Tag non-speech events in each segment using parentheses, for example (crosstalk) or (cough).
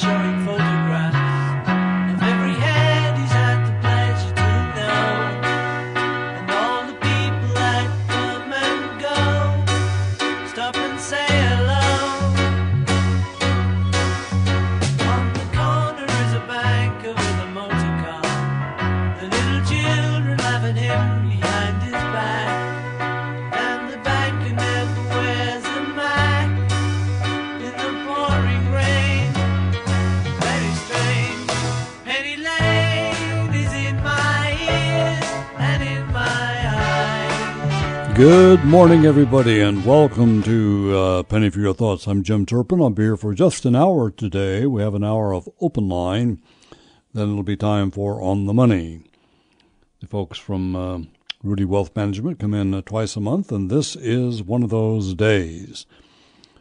showing photographs Good morning, everybody, and welcome to uh, Penny for Your Thoughts. I'm Jim Turpin. I'll be here for just an hour today. We have an hour of open line. Then it'll be time for On the Money. The folks from uh, Rudy Wealth Management come in uh, twice a month, and this is one of those days.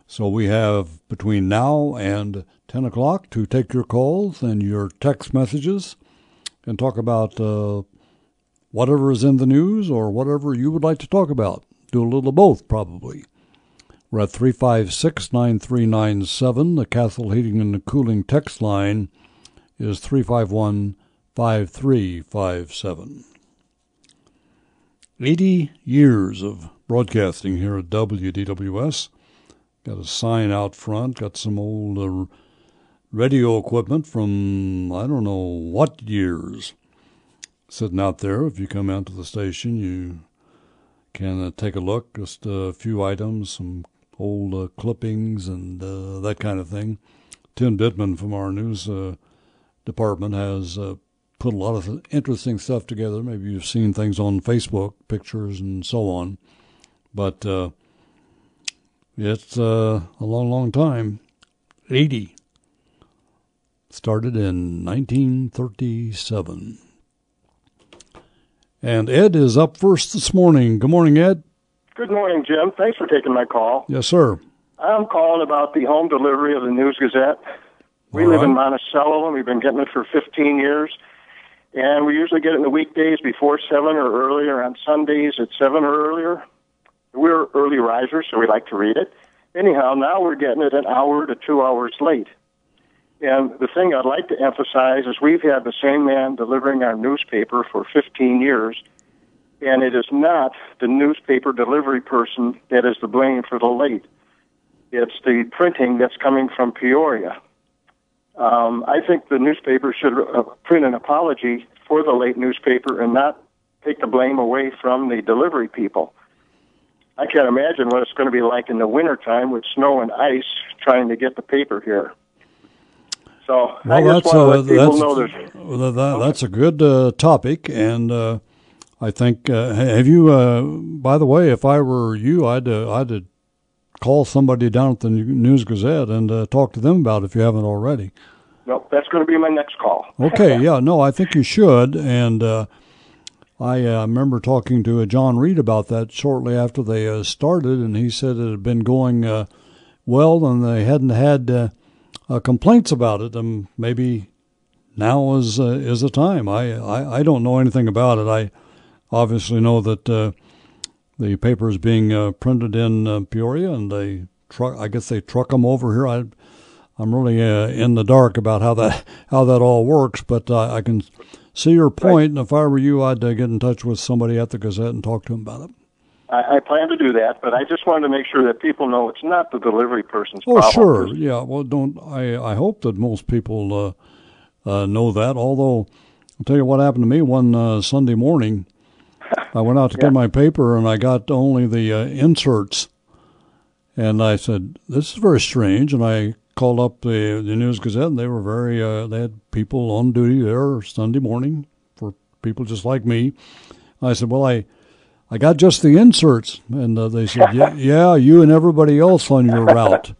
So we have between now and 10 o'clock to take your calls and your text messages and talk about uh, whatever is in the news or whatever you would like to talk about. Do a little of both, probably. We're at 356 9397. The Castle Heating and Cooling text line is 351 5357. 80 years of broadcasting here at WDWS. Got a sign out front, got some old uh, radio equipment from I don't know what years sitting out there. If you come out to the station, you can uh, take a look. Just a few items, some old uh, clippings and uh, that kind of thing. Tim Dittman from our news uh, department has uh, put a lot of interesting stuff together. Maybe you've seen things on Facebook, pictures and so on. But uh, it's a long, long time. 80. Started in 1937. And Ed is up first this morning. Good morning, Ed. Good morning, Jim. Thanks for taking my call. Yes, sir. I'm calling about the home delivery of the News Gazette. We All live in. Monticello, and we've been getting it for 15 years. And we usually get it in the weekdays before 7 or earlier, on Sundays at 7 or earlier. We're early risers, so we like to read it. Anyhow, now we're getting it an hour to two hours late. And the thing I'd like to emphasize is we've had the same man delivering our newspaper for 15 years, and it is not the newspaper delivery person that is to blame for the late. It's the printing that's coming from Peoria. Um, I think the newspaper should uh, print an apology for the late newspaper and not take the blame away from the delivery people. I can't imagine what it's going to be like in the wintertime with snow and ice trying to get the paper here. So I Well, just that's want to a, let people that's, know there's well, that, that's a good uh, topic, and uh, I think uh, have you. Uh, by the way, if I were you, I'd uh, I'd uh, call somebody down at the News Gazette and uh, talk to them about it if you haven't already. no, that's going to be my next call. (laughs) Okay, yeah, no, I think you should, and uh, I uh, remember talking to uh, John Reed about that shortly after they uh, started, and he said it had been going uh, well, and they hadn't had uh, complaints about it, and maybe now is uh, is the time. I, I I don't know anything about it. I obviously know that uh, the paper is being uh, printed in uh, Peoria, and they truck. I guess they truck them over here. I I'm really uh, in the dark about how that (laughs) how that all works, but uh, I can see your point. And if I were you, I'd uh, get in touch with somebody at the Gazette and talk to them about it. I, I plan to do that, but I just wanted to make sure that people know it's not the delivery person's Oh, problem. sure, yeah. Well, don't I? I hope that most people uh, uh, know that. Although, I'll tell you what happened to me one uh, Sunday morning. I went out to (laughs) get my paper and I got only the uh, inserts, and I said, "This is very strange." And I called up the the News Gazette, and they were very. Uh, they had people on duty there Sunday morning for people just like me. I said, "Well, I." I got just the inserts, and uh, they said, yeah, (laughs) "Yeah, you and everybody else on your route."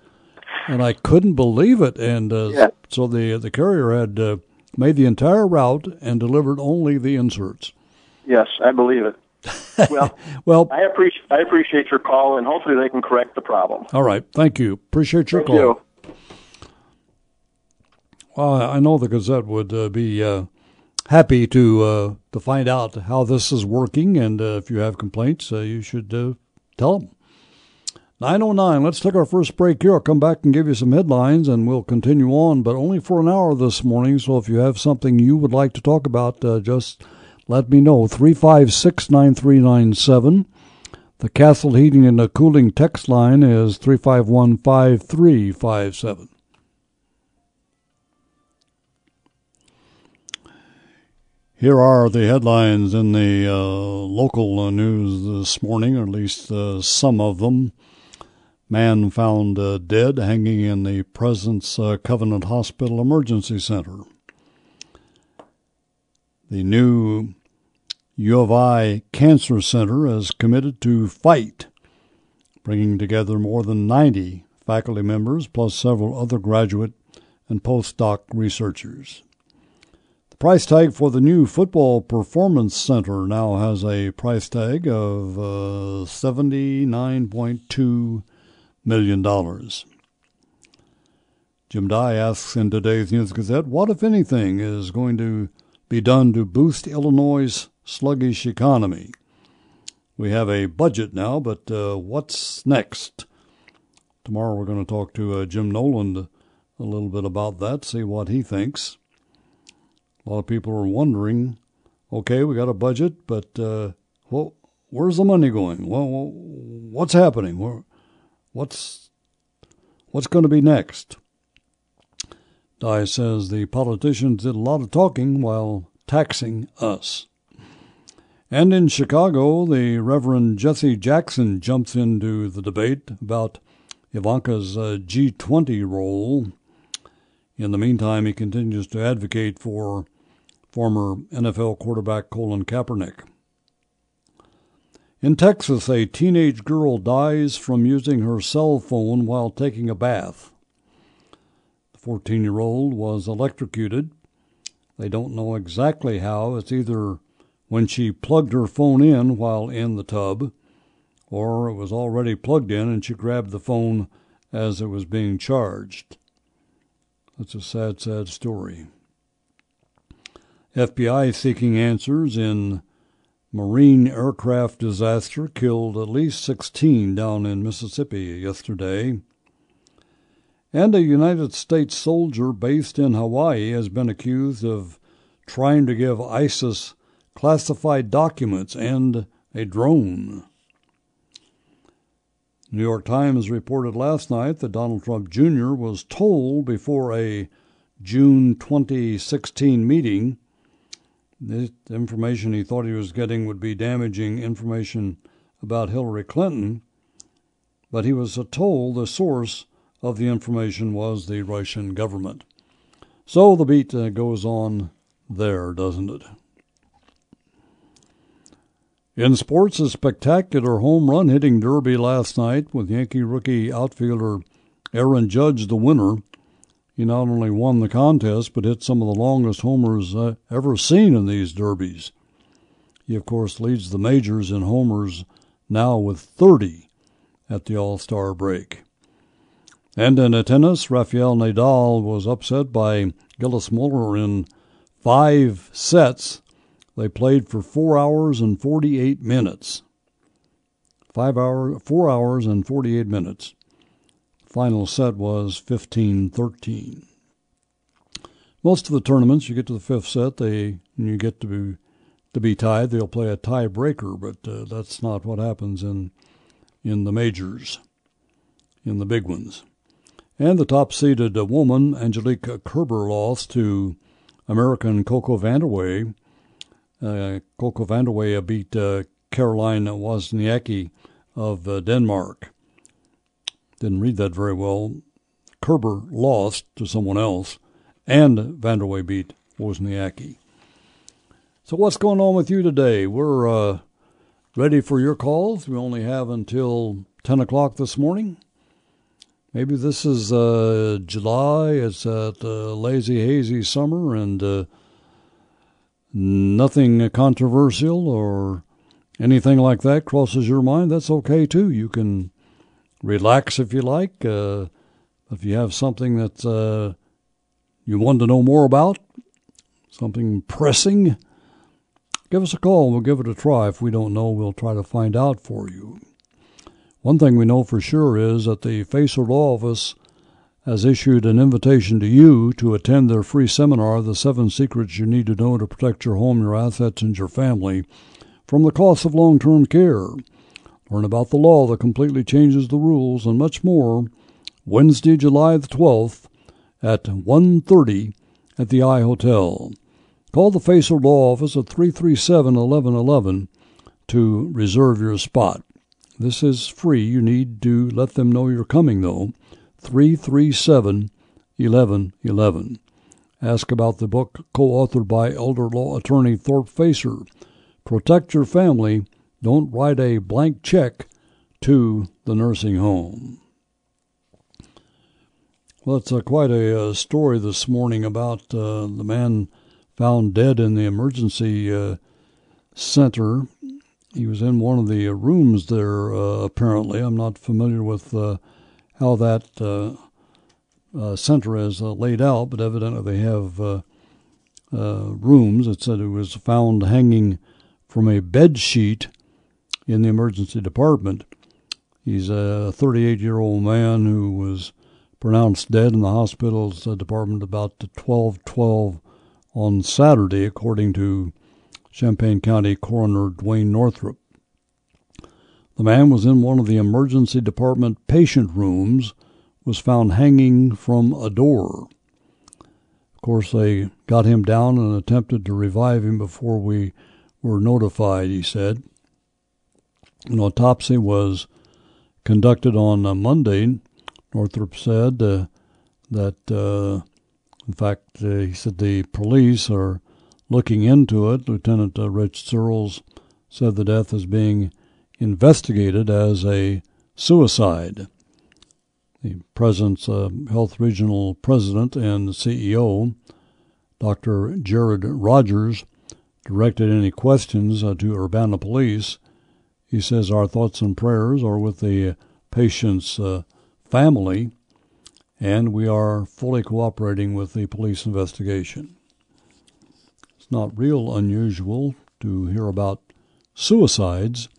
and I couldn't believe it. And uh, Yeah. so the the carrier had uh, made the entire route and delivered only the inserts. Yes, I believe it. (laughs) Well, Well, I appreciate I appreciate your call, and hopefully they can correct the problem. all right, thank you. Appreciate your Thank call. you. Well, I know the Gazette would uh, be uh, happy to uh, to find out how this is working, and uh, if you have complaints, uh, you should uh, tell them. 909. Let's take our first break here. I'll come back and give you some headlines and we'll continue on, but only for an hour this morning. So if you have something you would like to talk about, uh, just let me know. 356 9397. The Castle Heating and Cooling text line is 351 5357. Here are the headlines in the uh, local uh, news this morning, or at least uh, some of them. Man found uh, dead hanging in the Presence uh, Covenant Hospital Emergency Center. The new U of I Cancer Center is committed to fight, bringing together more than 90 faculty members plus several other graduate and postdoc researchers. Price tag for the new Football Performance Center now has a price tag of uh, 79.2 million dollars. Jim Dye asks in today's News Gazette, what, if anything, is going to be done to boost Illinois' sluggish economy? We have a budget now, but uh, what's next? Tomorrow we're going to talk to uh, Jim Noland a little bit about that, see what he thinks. A lot of people are wondering, okay, we got a budget, but uh, well, where's the money going? Well, what's happening? What's what's going to be next? Dye says the politicians did a lot of talking while taxing us. And in Chicago, the Reverend Jesse Jackson jumps into the debate about Ivanka's uh, G20 role. In the meantime, he continues to advocate for former NFL quarterback Colin Kaepernick. In Texas, a teenage girl dies from using her cell phone while taking a bath. The 14 year old was electrocuted. They don't know exactly how. It's either when she plugged her phone in while in the tub, or it was already plugged in and she grabbed the phone as it was being charged. That's a sad, sad story. FBI seeking answers in Marine aircraft disaster killed at least 16 down in Mississippi yesterday. And a United States soldier based in Hawaii has been accused of trying to give ISIS classified documents and a drone. New York Times reported last night that Donald Trump Jr. was told before a June 2016 meeting the information he thought he was getting would be damaging information about Hillary Clinton, but he was told the source of the information was the Russian government. So the beat uh, goes on there, doesn't it? In sports, a spectacular home run hitting derby last night with Yankee rookie outfielder Aaron Judge the winner. He not only won the contest, but hit some of the longest homers uh, ever seen in these derbies. He, of course, leads the majors in homers now with 30 at the All Star break. And in tennis, Rafael Nadal was upset by Gilles Muller in five sets. They played for four hours and 48 minutes. Five hour, four hours and 48 minutes. Final set was 15 13. Most of the tournaments, you get to the fifth set, they you get to be to be tied. They'll play a tiebreaker, but uh, that's not what happens in in the majors, in the big ones. And the top-seeded uh, woman, Angelique Kerber, lost to American Coco Vandeweghe. Uh, Coco Vandeweghe beat uh, Caroline Wozniacki of uh, Denmark didn't read that very well. Kerber lost to someone else, and Vandeweghe beat Wozniacki. So what's going on with you today? We're uh, ready for your calls. We only have until 10 o'clock this morning. Maybe this is uh, July. It's that uh, lazy, hazy summer, and uh, nothing controversial or anything like that crosses your mind. That's okay too. You can relax if you like. Uh, if you have something that uh, you want to know more about, something pressing, give us a call. We'll give it a try. If we don't know, we'll try to find out for you. One thing we know for sure is that the FACER Law Office has issued an invitation to you to attend their free seminar, The Seven Secrets You Need to Know to Protect Your Home, Your Assets, and Your Family from the Cost of Long Term Care. Learn about the law that completely changes the rules and much more Wednesday, July the 12th at 1.30 at the I Hotel. Call the FACER Law Office at 337 1111 to reserve your spot. This is free. You need to let them know you're coming, though. 337 1111. Ask about the book co authored by elder law attorney Thorpe Facer. Protect your family. Don't write a blank check to the nursing home. Well, it's uh, quite a uh, story this morning about uh, the man found dead in the emergency uh, center. He was in one of the rooms there, uh, apparently. I'm not familiar with uh, how that center is laid out, but evidently they have rooms. It said it was found hanging from a bed sheet in the emergency department. He's a 38 year old man who was pronounced dead in the hospital's uh, department about 12:12 on Saturday, according to Champaign County Coroner Duane Northrup. The man was in one of the emergency department patient rooms, was found hanging from a door. Of course, they got him down and attempted to revive him before we were notified, he said. An autopsy was conducted on uh, Monday Northrup said uh, that, uh, in fact, uh, he said the police are looking into it. Lieutenant uh, Rich Searles said the death is being investigated as a suicide. The Presence uh, Health Regional President and CEO, Dr. Jared Rogers, directed any questions to Urbana Police. He says our thoughts and prayers are with the patient's uh, family, and we are fully cooperating with the police investigation. It's not real unusual to hear about suicides,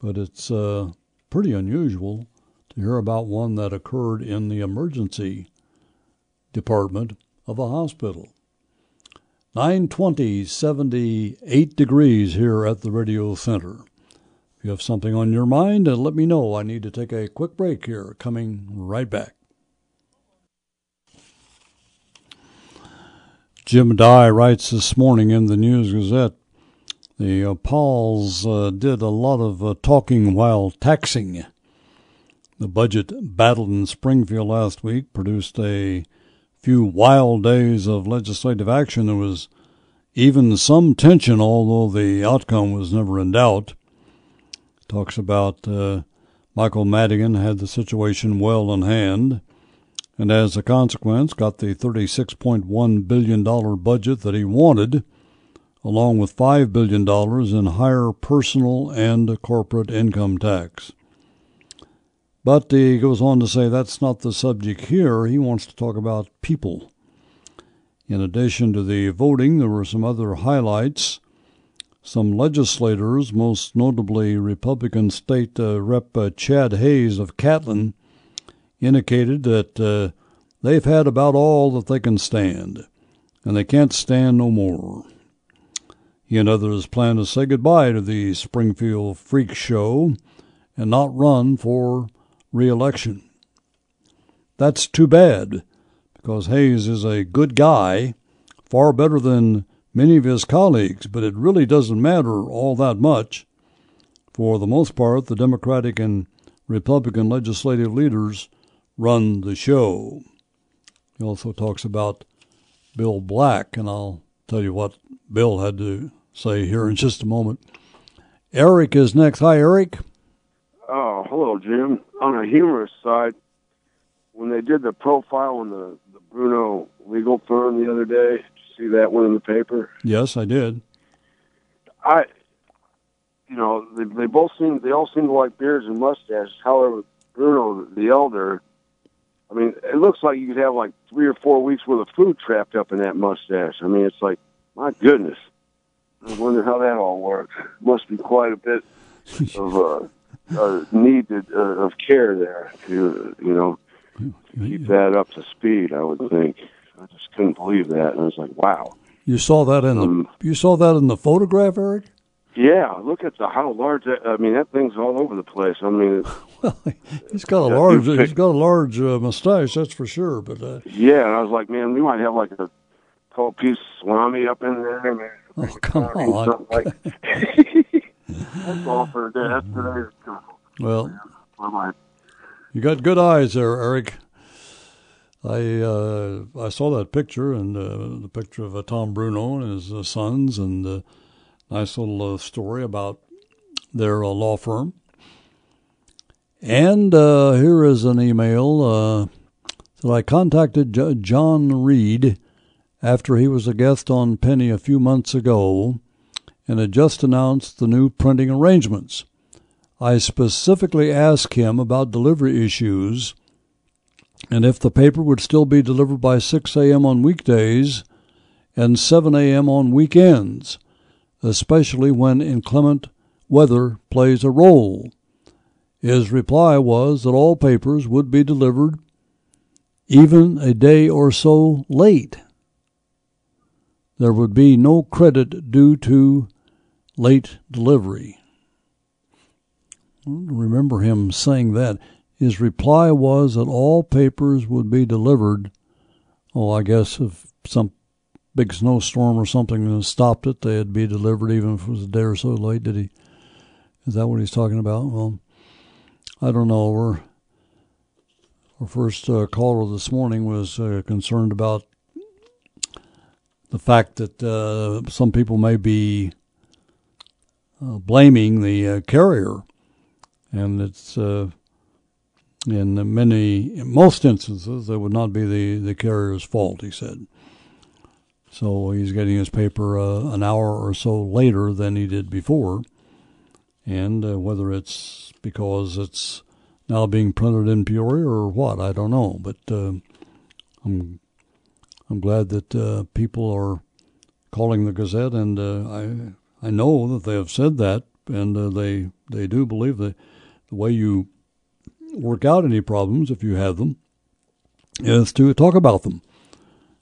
but it's uh, pretty unusual to hear about one that occurred in the emergency department of a hospital. 920, 78 degrees here at the radio center. If you have something on your mind, uh, let me know. I need to take a quick break here. Coming right back. Jim Dye writes this morning in the News Gazette the uh, pols uh, did a lot of uh, talking while taxing. The budget battle in Springfield last week produced a few wild days of legislative action. There was even some tension, although the outcome was never in doubt talks about uh, Michael Madigan had the situation well in hand, and as a consequence, got the $36.1 billion budget that he wanted, along with $5 billion in higher personal and corporate income tax. But he goes on to say that's not the subject here. He wants to talk about people. In addition to the voting, there were some other highlights. Some legislators, most notably Republican State uh, Rep. Uh, Chad Hayes of Catlin, indicated that uh, they've had about all that they can stand, and they can't stand no more. He and others plan to say goodbye to the Springfield Freak Show and not run for reelection. That's too bad, because Hayes is a good guy, far better than many of his colleagues, but it really doesn't matter all that much. For the most part, the Democratic and Republican legislative leaders run the show. He also talks about Bill Black, and I'll tell you what Bill had to say here in just a moment. Eric is next. Hi, Eric. Oh, hello, Jim. On a humorous side, when they did the profile on the, the Bruno legal firm the other day, see that one in the paper? Yes, I did. I, you know, they, they both seem they all seem to like beards and mustaches. However, Bruno the elder, I mean, it looks like you could have like three or four weeks worth of food trapped up in that mustache. I mean, it's like, my goodness. I wonder how that all works. Must be quite a bit of uh, uh, need to, uh, of care there to you know keep that up to speed. I would think. I just couldn't believe that, and I was like, wow. You saw that in Um, the you saw that in the photograph, Eric. Yeah, look at the how large. That, I mean, that thing's all over the place. I mean, (laughs) Well, he's got a large he's got a large uh, mustache, that's for sure. But uh, yeah, and I was like, man, we might have like a whole piece of salami up in there. Man. oh come on. like- (laughs) That's all for today. That's today's commercial. Well, Bye-bye. you got good eyes there, Eric. I uh, I saw that picture and uh, the picture of uh, Tom Bruno and his uh, sons and uh, nice little uh, story about their law firm. And here is an email that I contacted J- John Reed after he was a guest on Penny a few months ago and had just announced the new printing arrangements. I specifically asked him about delivery issues and if the paper would still be delivered by 6 a.m. on weekdays and 7 a.m. on weekends, especially when inclement weather plays a role. His reply was that all papers would be delivered even a day or so late. There would be no credit due to late delivery. Remember him saying that. His reply was that all papers would be delivered. Oh, I guess if some big snowstorm or something stopped it, they'd be delivered even if it was a day or so late. Did he? Is that what he's talking about? Well, I don't know. We're, our first uh, caller this morning was uh, concerned about the fact that uh, some people may be uh, blaming the uh, carrier, and it's uh, in many, in most instances, it would not be the, the carrier's fault. He said. So he's getting his paper uh, an hour or so later than he did before, and uh, whether it's because it's now being printed in Peoria or what, I don't know. But uh, I'm I'm glad that uh, people are calling the Gazette, and uh, I I know that they have said that, and uh, they they do believe that the way you work out any problems, if you have them, is to talk about them.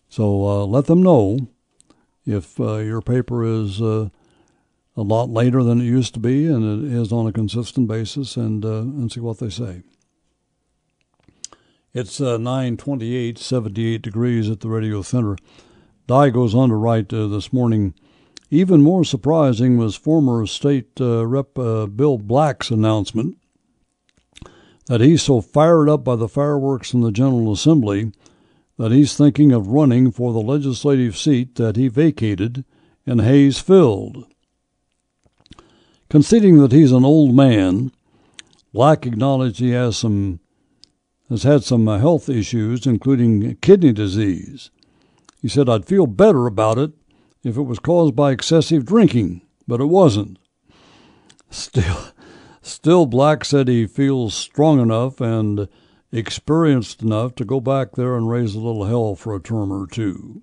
So uh, let them know if uh, your paper is uh, a lot later than it used to be, and it is on a consistent basis, and uh, and see what they say. It's uh, 928, 78 degrees at the radio center. Dye goes on to write uh, this morning. Even more surprising was former state rep Bill Black's announcement that he's so fired up by the fireworks in the General Assembly that he's thinking of running for the legislative seat that he vacated and Hayes filled. Conceding that he's an old man, Black acknowledged he has some has had some health issues, including kidney disease. He said, I'd feel better about it if it was caused by excessive drinking, but it wasn't. Still, still, Black said he feels strong enough and experienced enough to go back there and raise a little hell for a term or two.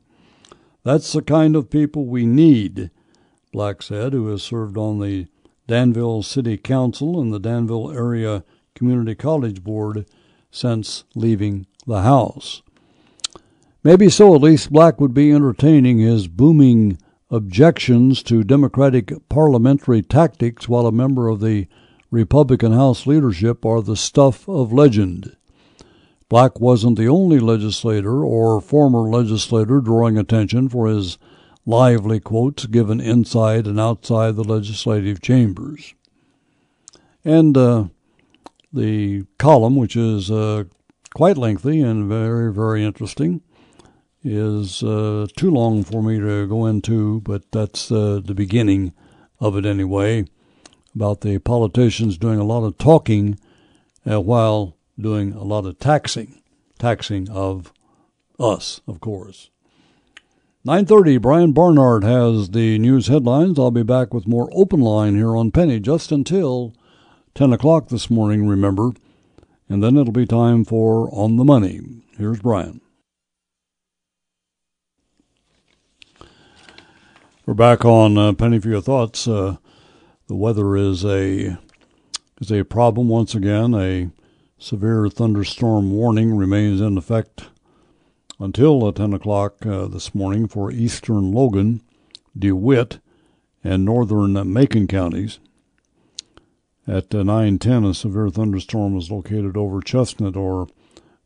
That's the kind of people we need, Black said, who has served on the Danville City Council and the Danville Area Community College Board since leaving the House. Maybe so at least Black would be entertaining his booming objections to Democratic parliamentary tactics while a member of the Republican House leadership are the stuff of legend. Black wasn't the only legislator or former legislator drawing attention for his lively quotes given inside and outside the legislative chambers. And uh, the column, which is uh, quite lengthy and very, very interesting, is uh, too long for me to go into, but that's uh, the beginning of it anyway. About the politicians doing a lot of talking uh, while doing a lot of taxing, taxing of us, of course. 9:30. Brian Barnard has the news headlines. I'll be back with more open line here on Penny just until 10 o'clock this morning. Remember, and then it'll be time for on the money. Here's Brian. We're back on uh, Penny for Your Thoughts. Uh, the weather is a is a problem once again. A severe thunderstorm warning remains in effect until 10 o'clock uh, this morning for eastern Logan, DeWitt, and northern Macon counties. At uh, 9:10, a severe thunderstorm was located over Chestnut, or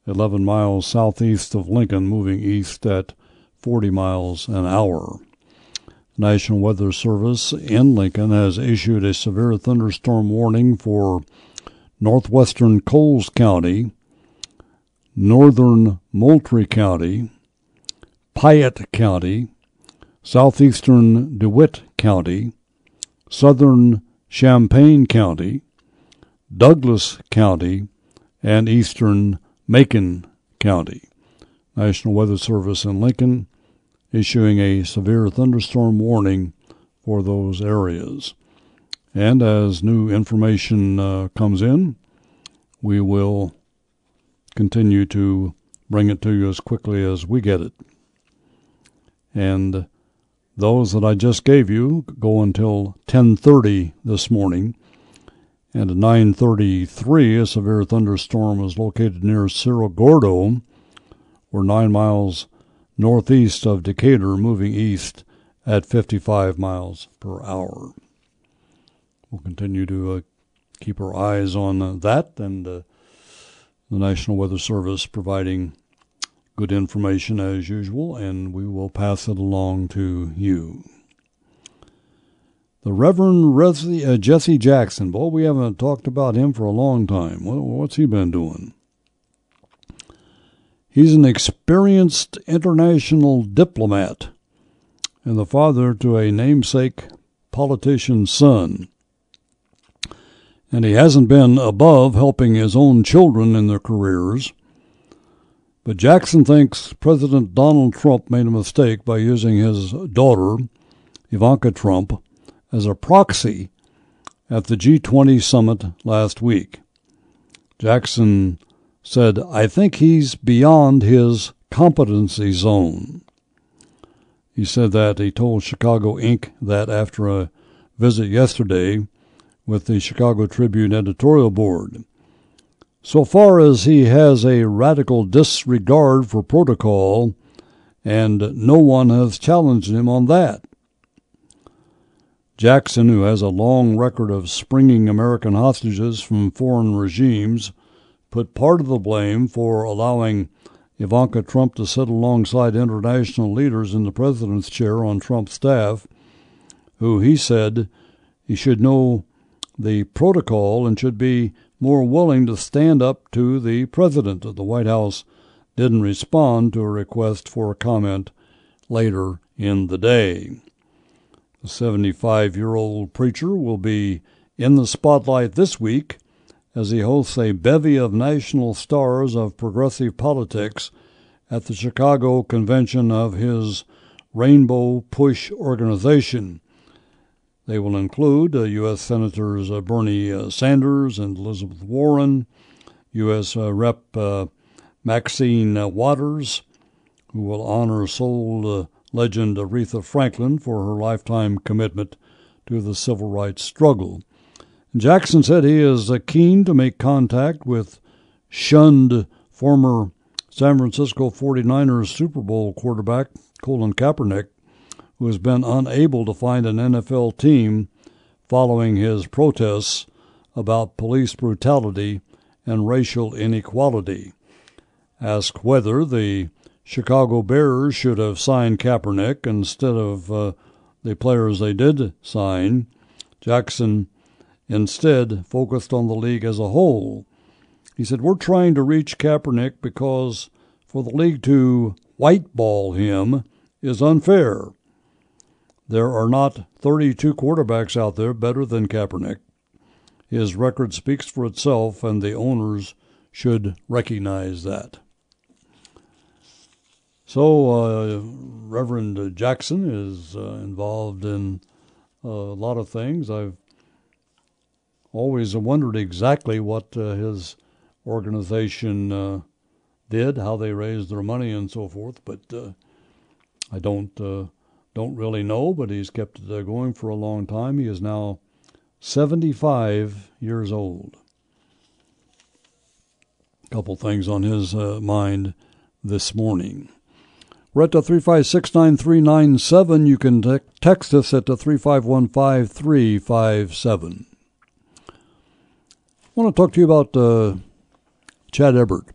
11 miles southeast of Lincoln, moving east at 40 miles an hour. National Weather Service in Lincoln has issued a severe thunderstorm warning for northwestern Coles County, northern Moultrie County, Piatt County, southeastern DeWitt County, southern Champaign County, Douglas County, and eastern Macon County. National Weather Service in Lincoln issuing a severe thunderstorm warning for those areas. And as new information uh, comes in, we will continue to bring it to you as quickly as we get it. And those that I just gave you go until 10:30 this morning. And at 9:33, a severe thunderstorm is located near Cerro Gordo, or nine miles northeast of Decatur, moving east at 55 miles per hour. We'll continue to uh, keep our eyes on uh, that and uh, the National Weather Service providing good information as usual, and we will pass it along to you. The Reverend uh, Jesse Jackson. Boy, we haven't talked about him for a long time. What, what's he been doing? He's an experienced international diplomat and the father to a namesake politician's son. And he hasn't been above helping his own children in their careers. But Jackson thinks President Donald Trump made a mistake by using his daughter, Ivanka Trump, as a proxy at the G20 summit last week. Jackson said, I think he's beyond his competency zone. He said that he told Chicago Inc. that after a visit yesterday with the Chicago Tribune editorial board. So far as he has a radical disregard for protocol, and no one has challenged him on that. Jackson, who has a long record of springing American hostages from foreign regimes, put part of the blame for allowing Ivanka Trump to sit alongside international leaders in the president's chair on Trump's staff, who he said he should know the protocol and should be more willing to stand up to the president. Of the White House didn't respond to a request for a comment later in the day. The 75 year old preacher will be in the spotlight this week as he hosts a bevy of national stars of progressive politics at the Chicago convention of his Rainbow Push organization. They will include uh, U.S. Senators uh, Bernie uh, Sanders and Elizabeth Warren, U.S. Uh, Rep. Uh, Maxine uh, Waters, who will honor soul legend Aretha Franklin for her lifetime commitment to the civil rights struggle. Jackson said he is keen to make contact with shunned former San Francisco 49ers Super Bowl quarterback Colin Kaepernick, who has been unable to find an NFL team following his protests about police brutality and racial inequality. Asked whether the Chicago Bears should have signed Kaepernick instead of uh, the players they did sign, Jackson instead focused on the league as a whole. He said, We're trying to reach Kaepernick because for the league to whiteball him is unfair. There are not 32 quarterbacks out there better than Kaepernick. His record speaks for itself, and the owners should recognize that. So, uh, Reverend Jackson is uh, involved in a lot of things. I've always wondered exactly what uh, his organization uh, did, how they raised their money, and so forth. But uh, I don't uh, don't really know. But he's kept it uh, going for a long time. He is now 75 years old. A couple things on his uh, mind this morning. We're at the 3569397. You can te- text us at the 3515357. I want to talk to you about uh, Chad Ebert.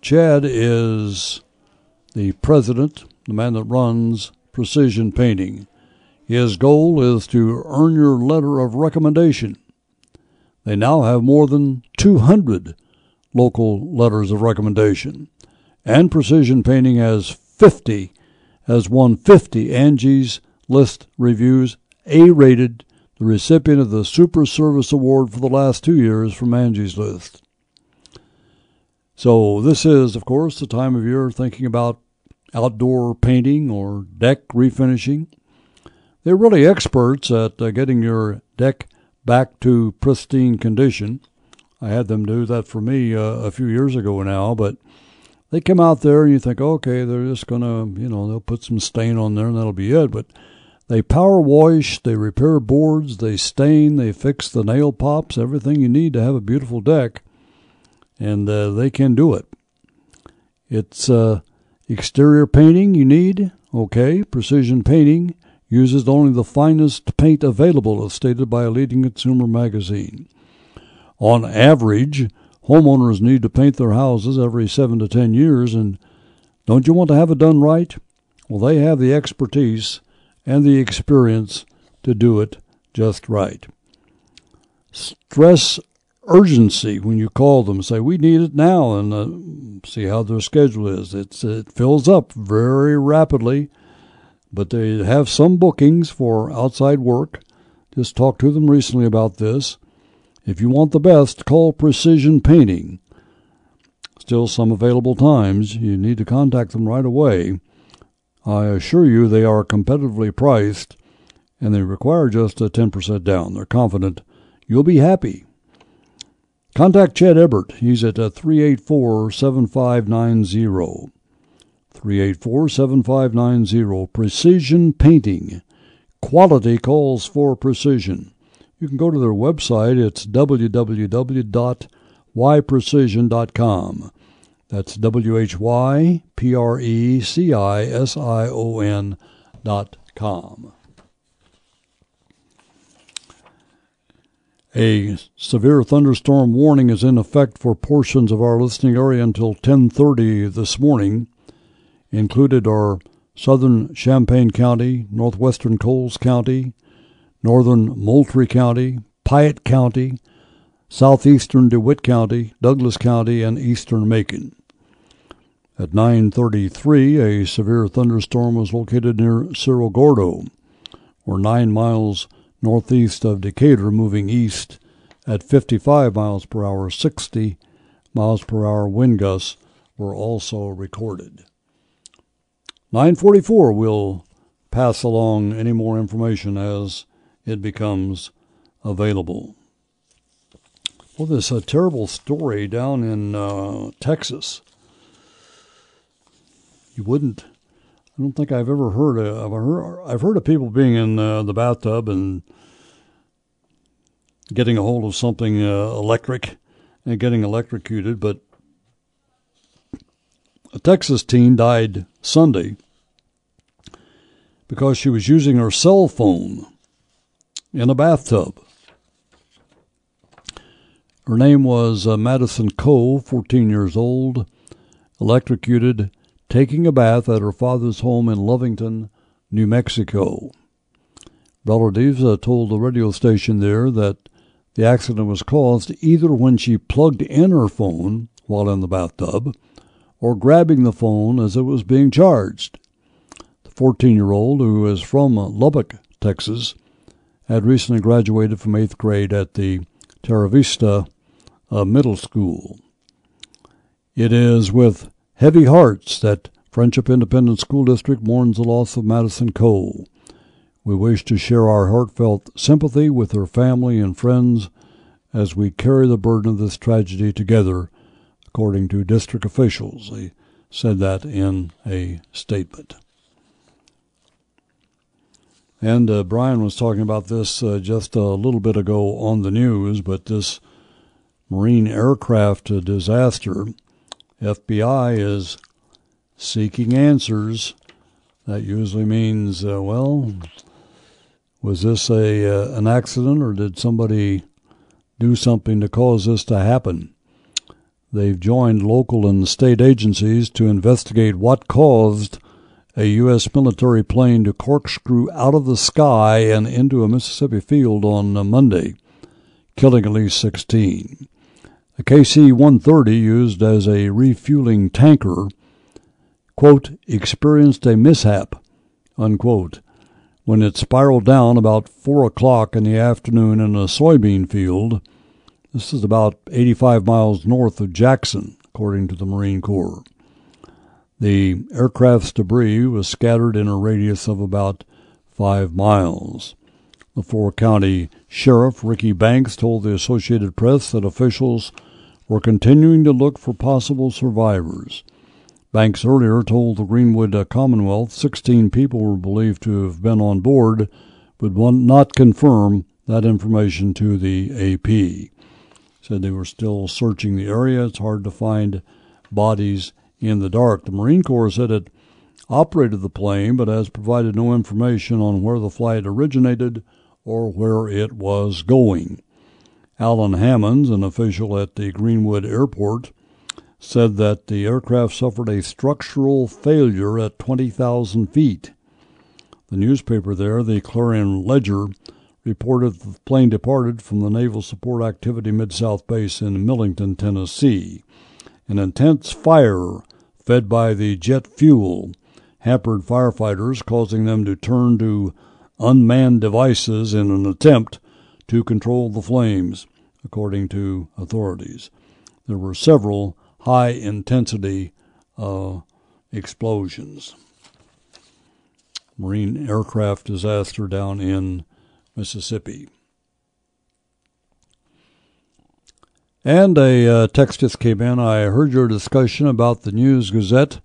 Chad is the president, the man that runs Precision Painting. His goal is to earn your letter of recommendation. They now have more than 200 local letters of recommendation. And Precision Painting has 50, has won 50 Angie's List reviews, A rated, the recipient of the Super Service Award for the last two years from Angie's List. So, this is, of course, the time of year thinking about outdoor painting or deck refinishing. They're really experts at uh, getting your deck back to pristine condition. I had them do that for me uh, a few years ago now, but they come out there and you think, okay, they're just going to, you know, they'll put some stain on there and that'll be it. But they power wash, they repair boards, they stain, they fix the nail pops, everything you need to have a beautiful deck, and uh, they can do it. It's uh, exterior painting you need, okay, precision painting uses only the finest paint available, as stated by a leading consumer magazine. On average, homeowners need to paint their houses every seven to ten years, and don't you want to have it done right? Well, they have the expertise and the experience to do it just right. Stress urgency when you call them say we need it now and uh, see how their schedule is it's it fills up very rapidly but they have some bookings for outside work. Just talked to them recently about this. If you want the best, call Precision Painting. Still some available times. You need to contact them right away. I assure you they are competitively priced and they require just a 10% down. They're confident you'll be happy. Contact Chad Ebert. He's at uh, 384 7590. 384 7590. Precision Painting. Quality calls for precision. You can go to their website. It's www.whyprecision.com. That's W H Y P R E C I S I O N dot com. A severe thunderstorm warning is in effect for portions of our listening area until 10:30 this morning included are southern Champaign County, northwestern Coles County, northern Moultrie County, Piatt County, southeastern DeWitt County, Douglas County, and eastern Macon. At 9:33, a severe thunderstorm was located near Cerro Gordo, or 9 miles northeast of Decatur, moving east at 55 miles per hour. 60 miles per hour wind gusts were also recorded. 944 will pass along any more information as it becomes available. Well, there's a terrible story down in uh, Texas. You wouldn't. I don't think I've ever heard of. I've heard, I've heard of people being in uh, the bathtub and getting a hold of something uh, electric and getting electrocuted, but a Texas teen died Sunday because she was using her cell phone in a bathtub. Her name was uh, Madison Cole, 14 years old, electrocuted, taking a bath at her father's home in Lovington, New Mexico. Relatives told the radio station there that the accident was caused either when she plugged in her phone while in the bathtub or grabbing the phone as it was being charged. The 14 year old, who is from Lubbock, Texas, had recently graduated from eighth grade at the Terra Vista uh, Middle School. It is with heavy hearts that Frenship Independent School District mourns the loss of Madison Cole. We wish to share our heartfelt sympathy with her family and friends as we carry the burden of this tragedy together, according to district officials. They said that in a statement. And uh, Brian was talking about this uh, just a little bit ago on the news, but this Marine aircraft disaster, FBI is seeking answers. That usually means, uh, well, was this a uh, an accident or did somebody do something to cause this to happen? They've joined local and state agencies to investigate what caused a U.S. military plane to corkscrew out of the sky and into a Mississippi field on Monday, killing at least 16. A KC 130 used as a refueling tanker, quote, experienced a mishap, unquote, when it spiraled down about 4 o'clock in the afternoon in a soybean field. This is about 85 miles north of Jackson, according to the Marine Corps. The aircraft's debris was scattered in a radius of about five miles. The LeFlore County sheriff, Ricky Banks, told the Associated Press that officials were continuing to look for possible survivors. Banks earlier told the Greenwood uh, Commonwealth 16 people were believed to have been on board, but would not confirm that information to the AP. Said they were still searching the area. It's hard to find bodies in the dark. The Marine Corps said it operated the plane but has provided no information on where the flight originated or where it was going. Alan Hammonds, an official at the Greenwood Airport, said that the aircraft suffered a structural failure at 20,000 feet. The newspaper there, the Clarion Ledger, reported the plane departed from the Naval Support Activity Mid South Base in Millington, Tennessee. An intense fire fed by the jet fuel, hampered firefighters, causing them to turn to unmanned devices in an attempt to control the flames, according to authorities. There were several high intensity uh, explosions. Marine aircraft disaster down in Mississippi. And a uh, text just came in. I heard your discussion about the News Gazette,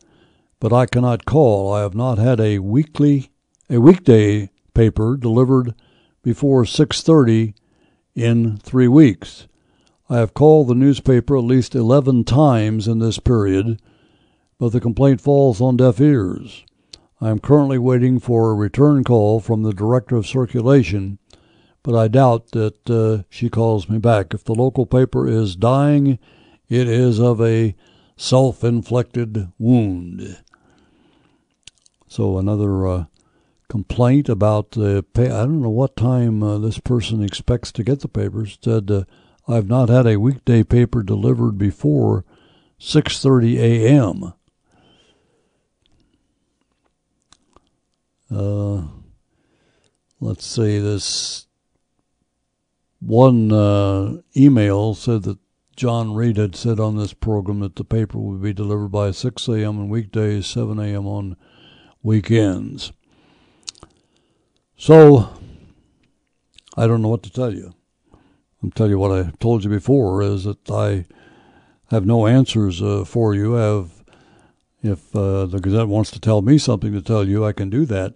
but I cannot call. I have not had a weekly, a weekday paper delivered before 6:30 in three weeks. I have called the newspaper at least 11 times in this period, but the complaint falls on deaf ears. I am currently waiting for a return call from the Director of Circulation but I doubt that uh, she calls me back. If the local paper is dying, it is of a self inflicted wound. So, another uh, complaint about the pay. I don't know what time uh, this person expects to get the papers. Said, uh, I've not had a weekday paper delivered before 6:30 a.m. Uh, let's see this one uh, email said that John Reed had said on this program that the paper would be delivered by 6 a.m. on weekdays, 7 a.m. on weekends. So, I don't know what to tell you. I'll tell you what I told you before is that I have no answers uh, for you. I have if uh, the Gazette wants to tell me something to tell you, I can do that.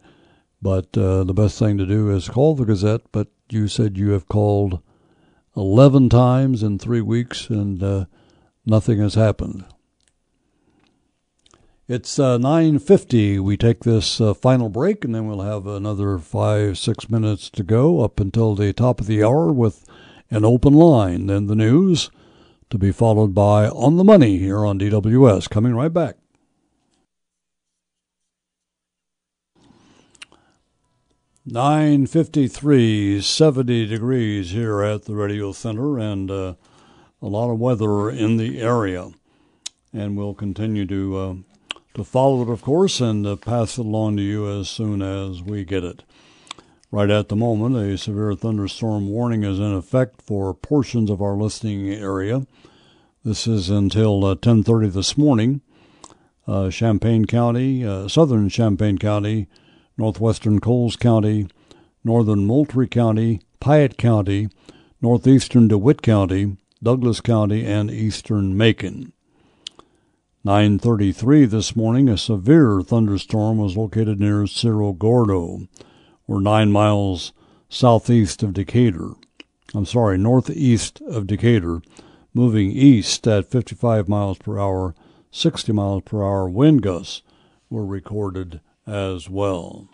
But uh, the best thing to do is call the Gazette. But you said you have called 11 times in three weeks and uh, nothing has happened. It's uh, 9.50. We take this uh, final break, and then we'll have another five, six minutes to go up until the top of the hour with an open line. Then the news to be followed by On the Money here on DWS. Coming right back. 953, 70 degrees here at the radio center, and uh, a lot of weather in the area. And we'll continue to uh, to follow it, of course, and uh, pass it along to you as soon as we get it. Right at the moment, a severe thunderstorm warning is in effect for portions of our listening area. This is until 10:30 uh, this morning. Uh, Champaign County, uh, southern Champaign County northwestern Coles County, northern Moultrie County, Piatt County, northeastern DeWitt County, Douglas County, and eastern Macon. 9:33 this morning, a severe thunderstorm was located near Cerro Gordo. or nine miles southeast of Decatur. I'm sorry, northeast of Decatur, moving east at 55 miles per hour, 60 miles per hour wind gusts were recorded as well.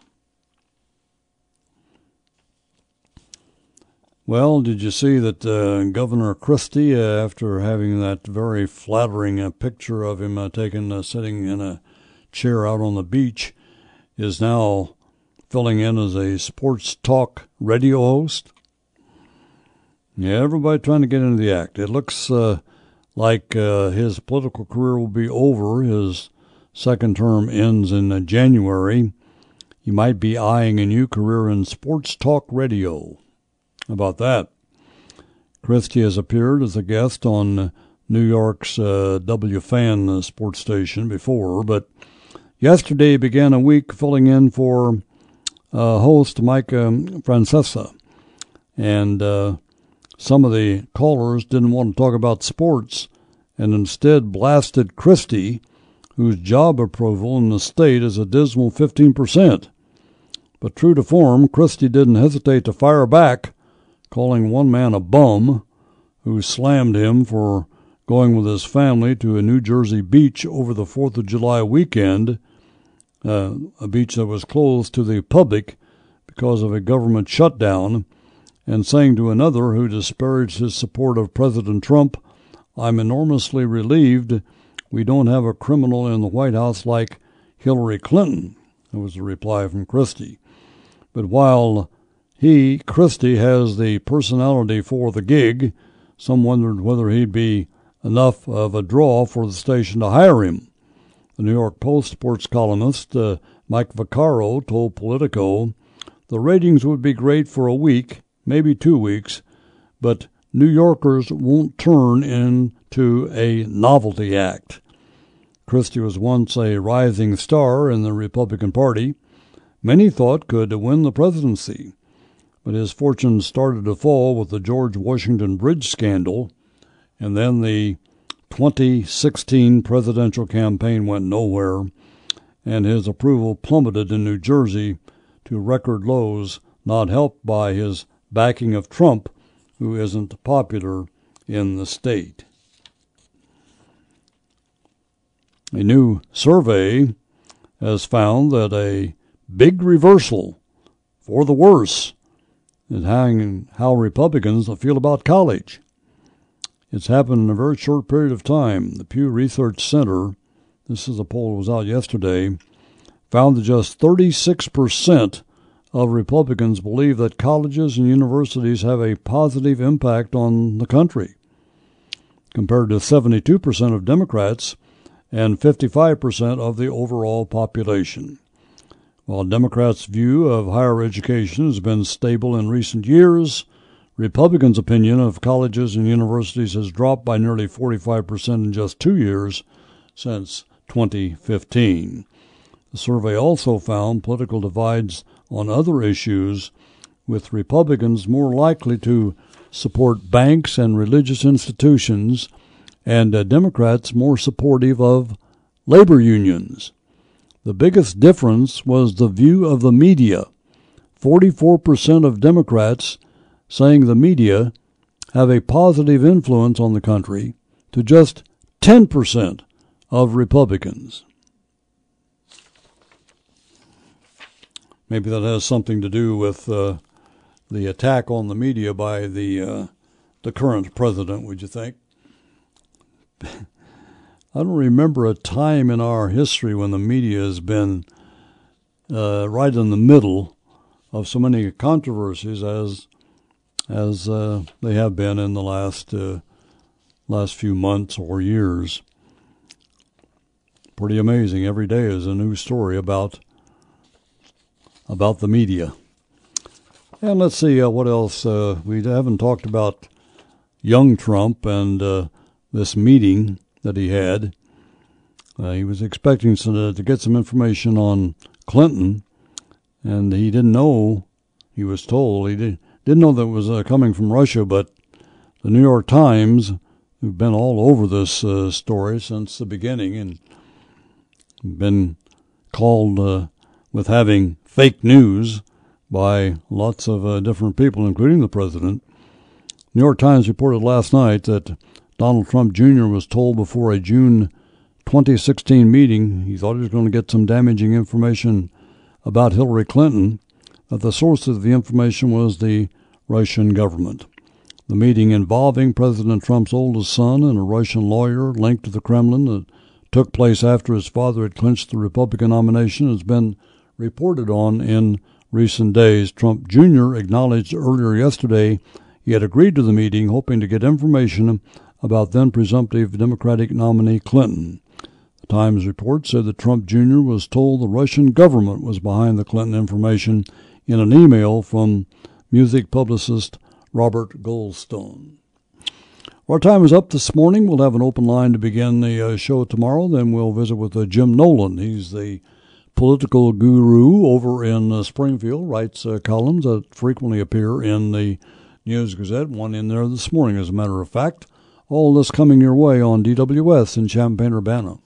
Well, did you see that uh, Governor Christie, uh, after having that very flattering uh, picture of him uh, taken uh, sitting in a chair out on the beach, is now filling in as a sports talk radio host? Yeah, everybody trying to get into the act. It looks uh, like his political career will be over. His second term ends in January. He might be eyeing a new career in sports talk radio about that. Christie has appeared as a guest on New York's uh, WFAN sports station before, but yesterday began a week filling in for uh, host Mike um, Francesa. And uh, some of the callers didn't want to talk about sports and instead blasted Christie, whose job approval in the state is a dismal 15%. But true to form, Christie didn't hesitate to fire back calling one man a bum who slammed him for going with his family to a New Jersey beach over the 4th of July weekend, uh, a beach that was closed to the public because of a government shutdown, and saying to another who disparaged his support of President Trump, I'm enormously relieved we don't have a criminal in the White House like Hillary Clinton. That was the reply from Christie. But while he, Christie, has the personality for the gig. Some wondered whether he'd be enough of a draw for the station to hire him. The New York Post sports columnist uh, Mike Vaccaro told Politico the ratings would be great for a week, maybe two weeks, but New Yorkers won't turn into a novelty act. Christie was once a rising star in the Republican Party. Many thought could win the presidency but his fortunes started to fall with the George Washington Bridge scandal, and then the 2016 presidential campaign went nowhere, and his approval plummeted in New Jersey to record lows, not helped by his backing of Trump, who isn't popular in the state. A new survey has found that a big reversal for the worse is how, how Republicans feel about college. It's happened in a very short period of time. The Pew Research Center, this is a poll that was out yesterday, found that just 36% of Republicans believe that colleges and universities have a positive impact on the country, compared to 72% of Democrats and 55% of the overall population. While Democrats' view of higher education has been stable in recent years, Republicans' opinion of colleges and universities has dropped by nearly 45% in just two years since 2015. The survey also found political divides on other issues, with Republicans more likely to support banks and religious institutions, and uh, Democrats more supportive of labor unions. The biggest difference was the view of the media. 44% of Democrats saying the media have a positive influence on the country to just 10% of Republicans. Maybe that has something to do with uh, the attack on the media by the uh, the current president. Would you think? (laughs) I don't remember a time in our history when the media has been uh, right in the middle of so many controversies as as uh, they have been in the last uh, last few months or years. Pretty amazing. Every day is a new story about about the media. And let's see uh, what else uh, we haven't talked about. Young Trump and uh, this meeting that he had. Uh, he was expecting some, uh, to get some information on Clinton, and he didn't know. He was told he did, didn't know that it was uh, coming from Russia, but the New York Times, who've been all over this uh, story since the beginning, and been called uh, with having fake news by lots of uh, different people, including the president. New York Times reported last night that Donald Trump Jr. was told before a June 2016 meeting he thought he was going to get some damaging information about Hillary Clinton, that the source of the information was the Russian government. The meeting involving President Trump's oldest son and a Russian lawyer linked to the Kremlin that took place after his father had clinched the Republican nomination has been reported on in recent days. Trump Jr. acknowledged earlier yesterday he had agreed to the meeting, hoping to get information about then presumptive Democratic nominee Clinton. The Times report said that Trump Jr. was told the Russian government was behind the Clinton information in an email from music publicist Robert Goldstone. Our time is up this morning. We'll have an open line to begin the uh, show tomorrow. Then we'll visit with uh, Jim Nowlan. He's the political guru over in uh, Springfield, writes uh, columns that frequently appear in the News Gazette. One in there this morning, as a matter of fact. All this coming your way on DWS in Champaign Urbana.